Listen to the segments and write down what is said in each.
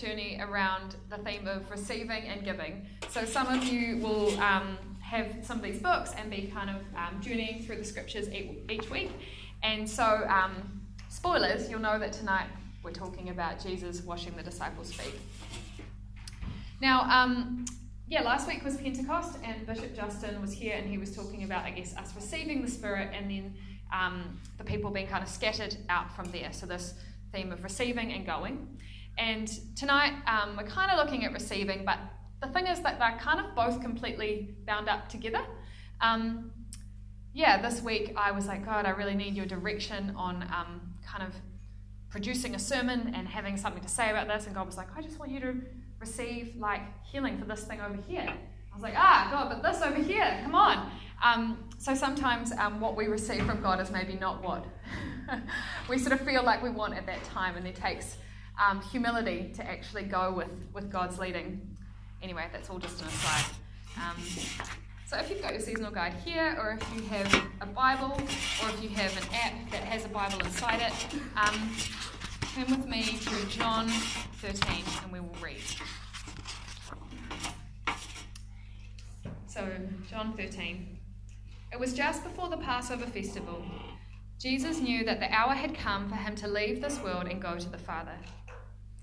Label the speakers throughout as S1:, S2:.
S1: journey around the theme of receiving and giving. So some of you will um, have some of these books and be kind of um, journeying through the scriptures each week. And so, um, spoilers, you'll know that tonight we're talking about Jesus washing the disciples' feet. Now, um, yeah, last week was Pentecost, and Bishop Justin was here, and he was talking about, I guess, us receiving the Spirit, and then um, the people being kind of scattered out from there. So this theme of receiving and going. And tonight um, we're kind of looking at receiving, but the thing is that they're kind of both completely bound up together. Um, yeah, this week I was like, God, I really need your direction on um, kind of producing a sermon and having something to say about this. And God was like, I just want you to receive like healing for this thing over here. I was like, ah, God, but this over here, come on. Um, so sometimes um, what we receive from God is maybe not what we sort of feel like we want at that time, and it takes um, humility to actually go with, with God's leading. Anyway, that's all just an aside. Um, so if you've got your seasonal guide here, or if you have a Bible, or if you have an app that has a Bible inside it, um, turn with me to John 13 and we will read. So, John 13. It was just before the Passover festival. Jesus knew that the hour had come for him to leave this world and go to the Father.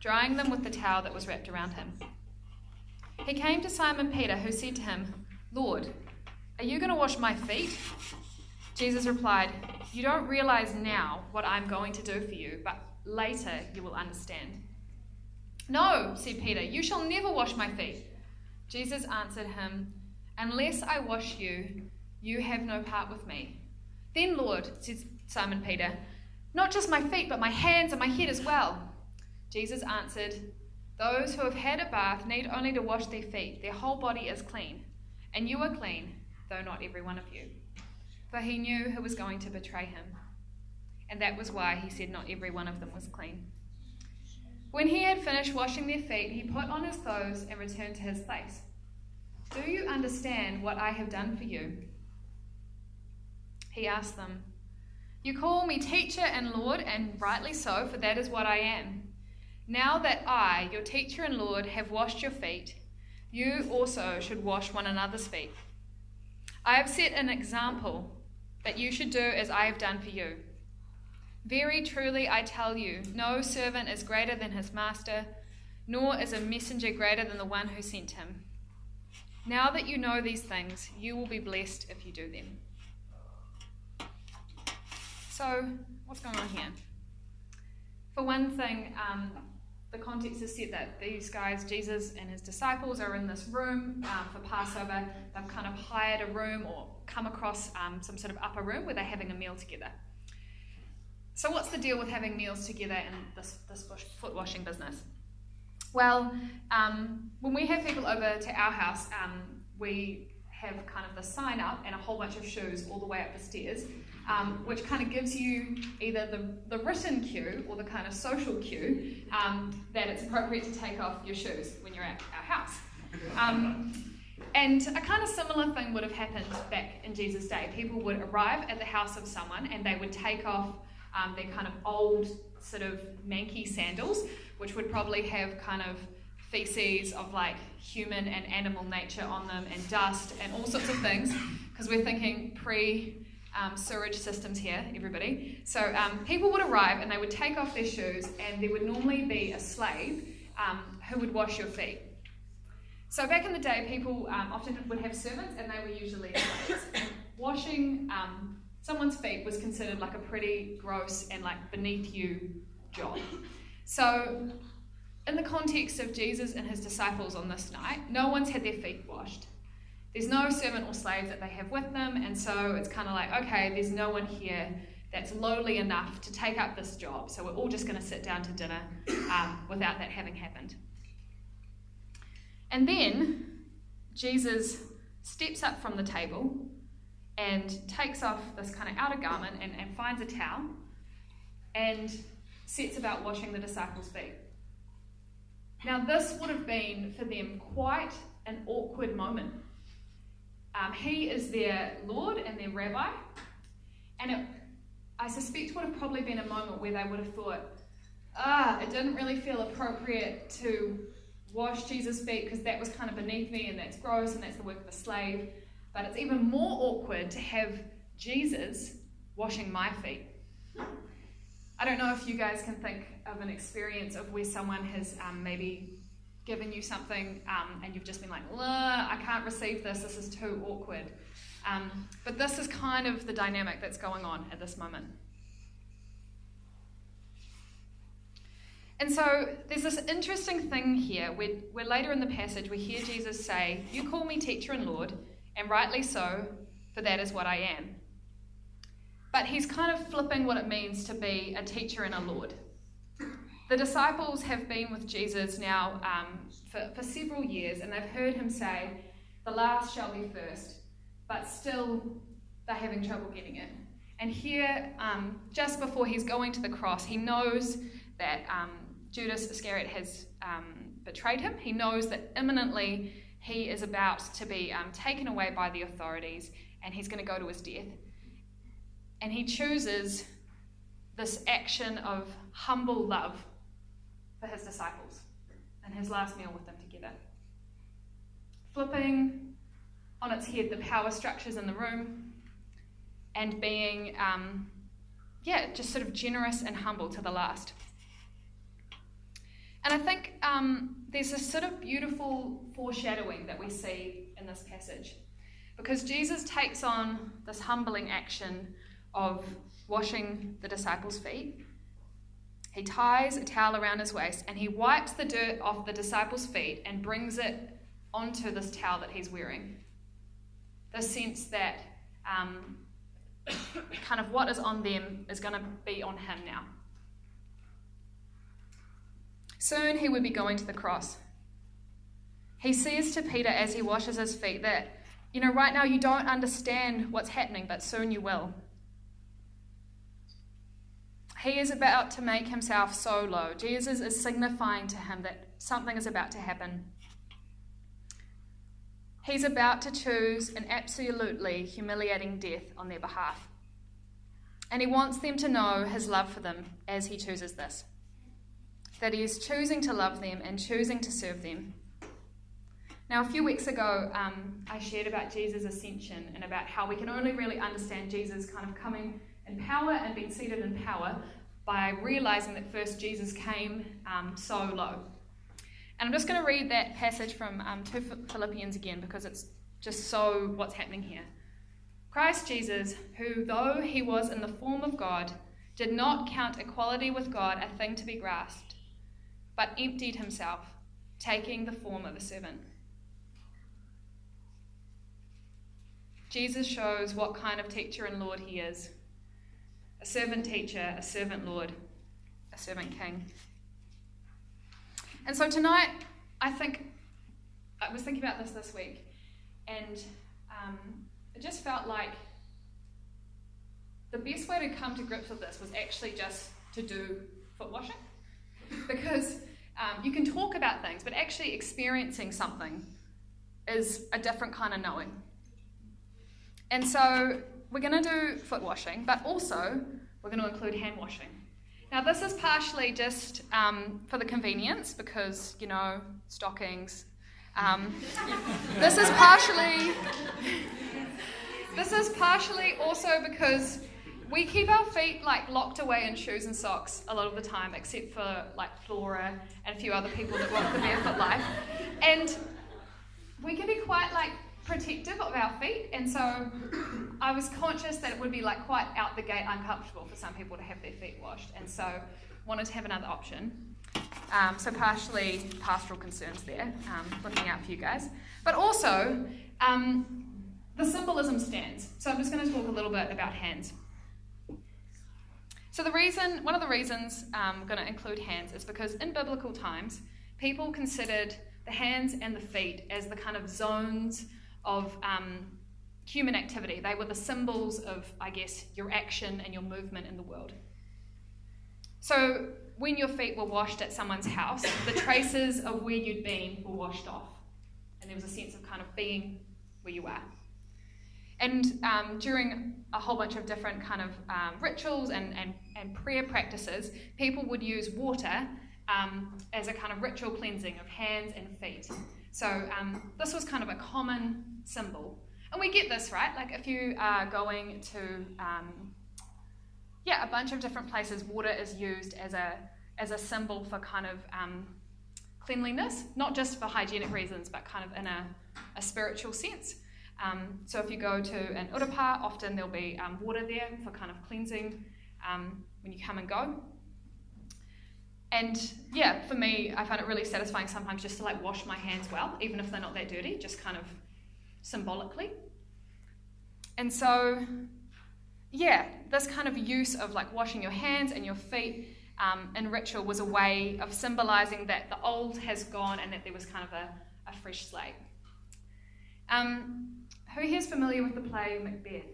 S1: drying them with the towel that was wrapped around him. He came to Simon Peter, who said to him, Lord, are you going to wash my feet? Jesus replied, You don't realize now what I'm going to do for you, but later you will understand. No, said Peter, you shall never wash my feet. Jesus answered him, Unless I wash you, you have no part with me. Then, Lord, said Simon Peter, not just my feet, but my hands and my head as well. Jesus answered, Those who have had a bath need only to wash their feet. Their whole body is clean. And you are clean, though not every one of you. For he knew who was going to betray him. And that was why he said not every one of them was clean. When he had finished washing their feet, he put on his clothes and returned to his place. Do you understand what I have done for you? He asked them, You call me teacher and Lord, and rightly so, for that is what I am. Now that I, your teacher and Lord, have washed your feet, you also should wash one another's feet. I have set an example that you should do as I have done for you. Very truly I tell you, no servant is greater than his master, nor is a messenger greater than the one who sent him. Now that you know these things, you will be blessed if you do them. So, what's going on here? For one thing, um, the context is set that these guys, Jesus and his disciples, are in this room um, for Passover. They've kind of hired a room or come across um, some sort of upper room where they're having a meal together. So, what's the deal with having meals together in this, this foot washing business? Well, um, when we have people over to our house, um, we have kind of the sign up and a whole bunch of shoes all the way up the stairs um, which kind of gives you either the, the written cue or the kind of social cue um, that it's appropriate to take off your shoes when you're at our house. Um, and a kind of similar thing would have happened back in Jesus' day. People would arrive at the house of someone and they would take off um, their kind of old, sort of manky sandals, which would probably have kind of feces of like human and animal nature on them and dust and all sorts of things because we're thinking pre um, sewage systems here, everybody. So um, people would arrive and they would take off their shoes, and there would normally be a slave um, who would wash your feet. So back in the day, people um, often would have servants, and they were usually slaves. Washing um, someone's feet was considered like a pretty gross and like beneath you job. So in the context of Jesus and his disciples on this night, no one's had their feet washed there's no servant or slave that they have with them, and so it's kind of like, okay, there's no one here that's lowly enough to take up this job. So we're all just going to sit down to dinner um, without that having happened. And then Jesus steps up from the table and takes off this kind of outer garment and, and finds a towel and sets about washing the disciples' feet. Now, this would have been for them quite an awkward moment. Um, he is their Lord and their rabbi, and it, I suspect would have probably been a moment where they would have thought, ah, it didn't really feel appropriate to wash Jesus' feet because that was kind of beneath me and that's gross and that's the work of a slave. But it's even more awkward to have Jesus washing my feet. I don't know if you guys can think of an experience of where someone has um, maybe given you something um, and you've just been like, I can't receive this, this is too awkward. Um, but this is kind of the dynamic that's going on at this moment. And so there's this interesting thing here where, where later in the passage we hear Jesus say, You call me teacher and Lord, and rightly so, for that is what I am. But he's kind of flipping what it means to be a teacher and a Lord. The disciples have been with Jesus now um, for, for several years, and they've heard him say, The last shall be first, but still they're having trouble getting it. And here, um, just before he's going to the cross, he knows that um, Judas Iscariot has um, betrayed him. He knows that imminently he is about to be um, taken away by the authorities and he's going to go to his death. And he chooses this action of humble love for his disciples and his last meal with them together. Flipping on its head the power structures in the room and being, um, yeah, just sort of generous and humble to the last. And I think um, there's a sort of beautiful foreshadowing that we see in this passage. Because Jesus takes on this humbling action of washing the disciples' feet. He ties a towel around his waist and he wipes the dirt off the disciples' feet and brings it onto this towel that he's wearing. The sense that um, kind of what is on them is going to be on him now. Soon he would be going to the cross. He says to Peter as he washes his feet that, you know, right now you don't understand what's happening, but soon you will. He is about to make himself so low. Jesus is signifying to him that something is about to happen. He's about to choose an absolutely humiliating death on their behalf. And he wants them to know his love for them as he chooses this that he is choosing to love them and choosing to serve them. Now, a few weeks ago, um, I shared about Jesus' ascension and about how we can only really understand Jesus kind of coming in power and being seated in power by realizing that first Jesus came um, so low. And I'm just going to read that passage from um, 2 Philippians again because it's just so what's happening here. Christ Jesus, who, though he was in the form of God, did not count equality with God a thing to be grasped but emptied himself, taking the form of a servant. Jesus shows what kind of teacher and Lord he is a servant teacher, a servant Lord, a servant king. And so tonight, I think, I was thinking about this this week, and um, it just felt like the best way to come to grips with this was actually just to do foot washing because um, you can talk about things, but actually experiencing something is a different kind of knowing. And so we're going to do foot washing, but also we're going to include hand washing. Now, this is partially just um, for the convenience because, you know, stockings. Um, this is partially. This is partially also because we keep our feet like locked away in shoes and socks a lot of the time, except for like Flora and a few other people that walk the barefoot life. And we can be quite like protective of our feet, and so I was conscious that it would be like quite out the gate uncomfortable for some people to have their feet washed, and so wanted to have another option. Um, so partially pastoral concerns there, um, looking out for you guys, but also um, the symbolism stands. So I'm just going to talk a little bit about hands. So, the reason, one of the reasons I'm going to include hands is because in biblical times, people considered the hands and the feet as the kind of zones of um, human activity. They were the symbols of, I guess, your action and your movement in the world. So, when your feet were washed at someone's house, the traces of where you'd been were washed off. And there was a sense of kind of being where you were. And um, during a whole bunch of different kind of um, rituals and, and, and prayer practices, people would use water um, as a kind of ritual cleansing of hands and feet. So um, this was kind of a common symbol. And we get this, right? Like if you are going to, um, yeah, a bunch of different places, water is used as a, as a symbol for kind of um, cleanliness, not just for hygienic reasons, but kind of in a, a spiritual sense. Um, so if you go to an urupā, often there'll be um, water there for kind of cleansing um, when you come and go. And yeah, for me, I find it really satisfying sometimes just to like wash my hands well, even if they're not that dirty, just kind of symbolically. And so, yeah, this kind of use of like washing your hands and your feet um, in ritual was a way of symbolizing that the old has gone and that there was kind of a, a fresh slate. Um, who here is familiar with the play Macbeth?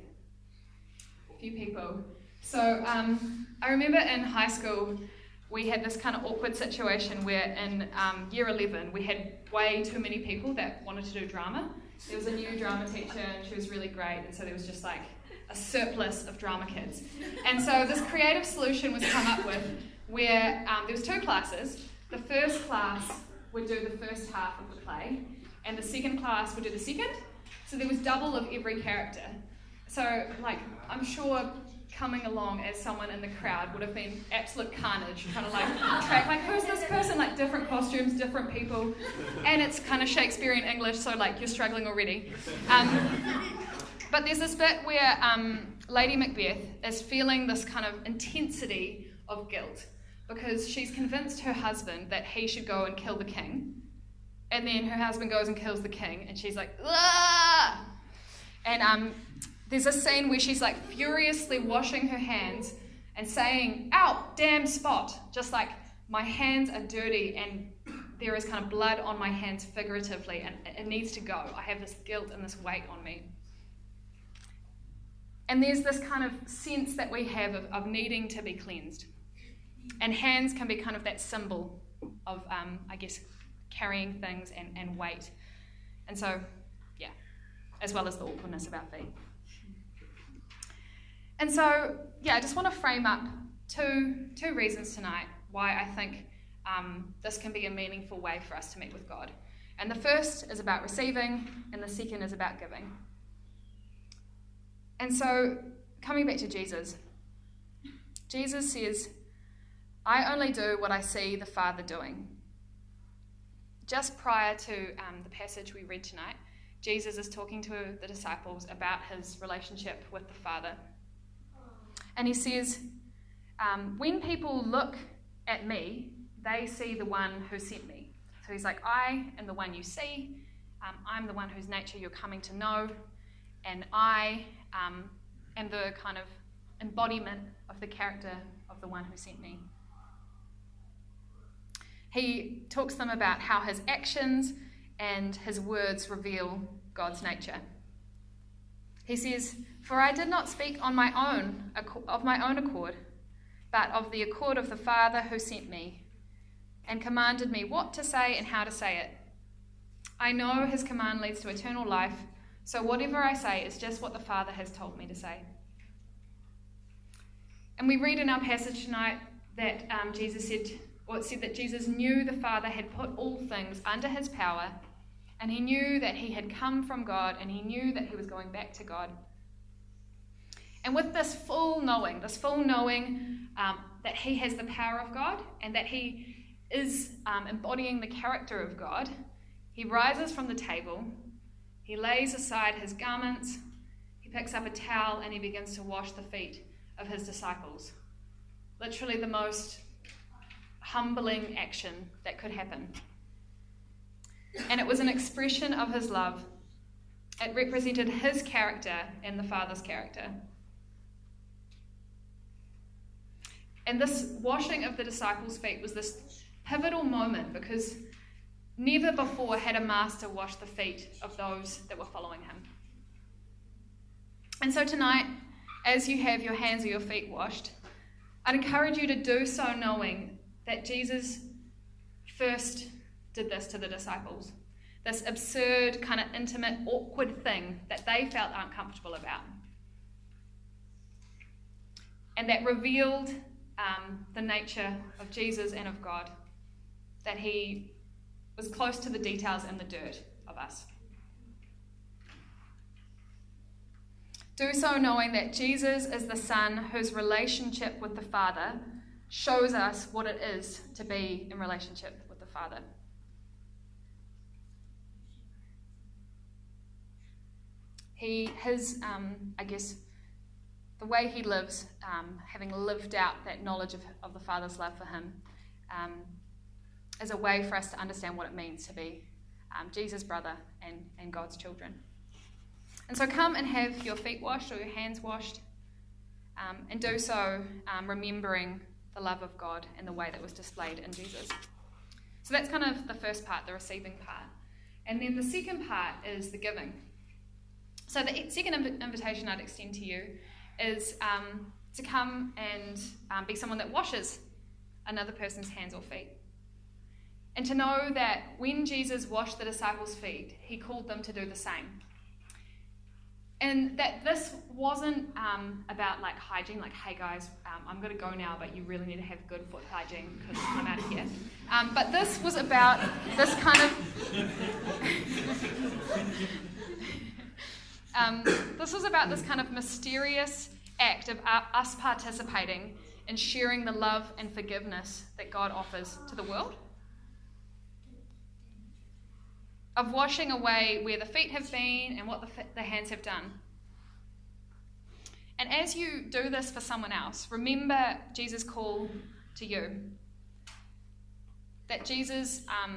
S1: A few people. So um, I remember in high school, we had this kind of awkward situation where in um, year 11, we had way too many people that wanted to do drama. There was a new drama teacher, and she was really great, and so there was just like a surplus of drama kids. And so this creative solution was come up with where um, there was two classes. The first class would do the first half of the play, and the second class would do the second. So there was double of every character. So, like, I'm sure coming along as someone in the crowd would have been absolute carnage, kind of like track, like, who's this person? Like, different costumes, different people. And it's kind of Shakespearean English, so, like, you're struggling already. Um, but there's this bit where um, Lady Macbeth is feeling this kind of intensity of guilt because she's convinced her husband that he should go and kill the king. And then her husband goes and kills the king, and she's like, ah! And um, there's a scene where she's like furiously washing her hands and saying, out, damn spot. Just like, my hands are dirty and there is kind of blood on my hands figuratively, and it needs to go. I have this guilt and this weight on me. And there's this kind of sense that we have of, of needing to be cleansed. And hands can be kind of that symbol of, um, I guess, carrying things and, and weight. And so, yeah, as well as the awkwardness of about feet. And so, yeah, I just want to frame up two, two reasons tonight why I think um, this can be a meaningful way for us to meet with God. And the first is about receiving, and the second is about giving. And so, coming back to Jesus, Jesus says, I only do what I see the Father doing. Just prior to um, the passage we read tonight, Jesus is talking to the disciples about his relationship with the Father. And he says, um, When people look at me, they see the one who sent me. So he's like, I am the one you see. Um, I'm the one whose nature you're coming to know. And I um, am the kind of embodiment of the character of the one who sent me he talks to them about how his actions and his words reveal God's nature. He says, For I did not speak on my own, of my own accord, but of the accord of the Father who sent me, and commanded me what to say and how to say it. I know his command leads to eternal life, so whatever I say is just what the Father has told me to say. And we read in our passage tonight that um, Jesus said, or it said that Jesus knew the Father had put all things under his power, and he knew that he had come from God, and he knew that he was going back to God. And with this full knowing, this full knowing um, that he has the power of God and that he is um, embodying the character of God, he rises from the table, he lays aside his garments, he picks up a towel, and he begins to wash the feet of his disciples. Literally, the most humbling action that could happen. And it was an expression of his love. It represented his character and the Father's character. And this washing of the disciples' feet was this pivotal moment because never before had a master washed the feet of those that were following him. And so tonight, as you have your hands or your feet washed, I'd encourage you to do so knowing that Jesus first did this to the disciples. This absurd, kind of intimate, awkward thing that they felt uncomfortable about. And that revealed um, the nature of Jesus and of God. That he was close to the details and the dirt of us. Do so knowing that Jesus is the Son whose relationship with the Father shows us what it is to be in relationship with the Father. He, his, um, I guess, the way he lives, um, having lived out that knowledge of, of the Father's love for him, um, is a way for us to understand what it means to be um, Jesus' brother and, and God's children. And so come and have your feet washed or your hands washed, um, and do so um, remembering the love of God and the way that was displayed in Jesus. So that's kind of the first part, the receiving part. And then the second part is the giving. So the second inv- invitation I'd extend to you is um, to come and um, be someone that washes another person's hands or feet. And to know that when Jesus washed the disciples' feet, he called them to do the same. And that this wasn't um, about like hygiene, like, hey guys, um, I'm going to go now, but you really need to have good foot hygiene because I'm out of here. Um, but this was about this kind of. Um, this was about this kind of mysterious act of us participating in sharing the love and forgiveness that God offers to the world. Of washing away where the feet have been and what the, the hands have done. And as you do this for someone else, remember Jesus' call to you. That Jesus um,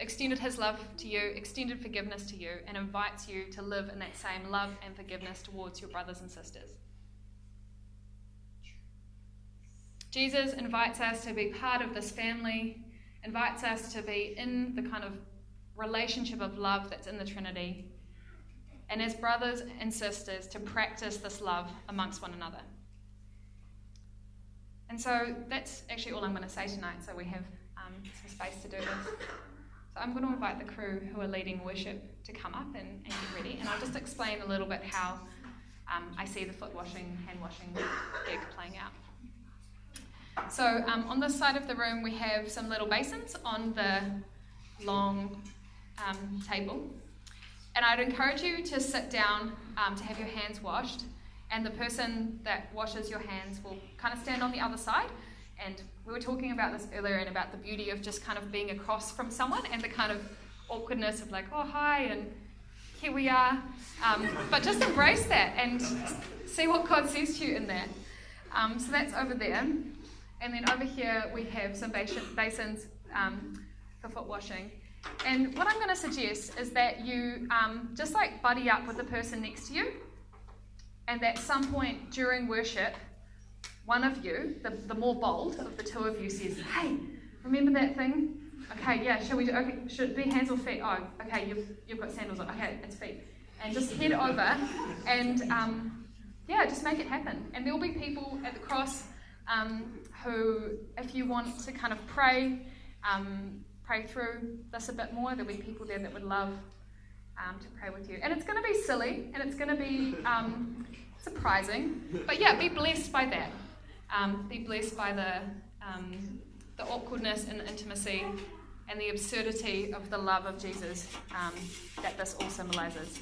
S1: extended his love to you, extended forgiveness to you, and invites you to live in that same love and forgiveness towards your brothers and sisters. Jesus invites us to be part of this family, invites us to be in the kind of relationship of love that's in the Trinity, and as brothers and sisters to practice this love amongst one another. And so that's actually all I'm going to say tonight, so we have um, some space to do this. I'm going to invite the crew who are leading worship to come up and, and get ready, and I'll just explain a little bit how um, I see the foot washing, hand washing gig playing out. So um, on this side of the room, we have some little basins on the long um, table. And I'd encourage you to sit down um, to have your hands washed. And the person that washes your hands will kind of stand on the other side. And we were talking about this earlier and about the beauty of just kind of being across from someone and the kind of awkwardness of like, oh, hi, and here we are. Um, but just embrace that and see what God says to you in that. Um, so that's over there. And then over here we have some basins um, for foot washing. And what I'm going to suggest is that you um, just like buddy up with the person next to you, and at some point during worship, one of you, the, the more bold of the two of you, says, Hey, remember that thing? Okay, yeah, shall we do? Okay, should be hands or feet? Oh, okay, you've, you've got sandals on. Okay, it's feet. And just head over and, um, yeah, just make it happen. And there will be people at the cross um, who, if you want to kind of pray, um, pray through this a bit more, there'll be people there that would love um, to pray with you. And it's going to be silly and it's going to be um, surprising, but yeah, be blessed by that. Um, be blessed by the, um, the awkwardness and the intimacy and the absurdity of the love of Jesus um, that this all symbolizes.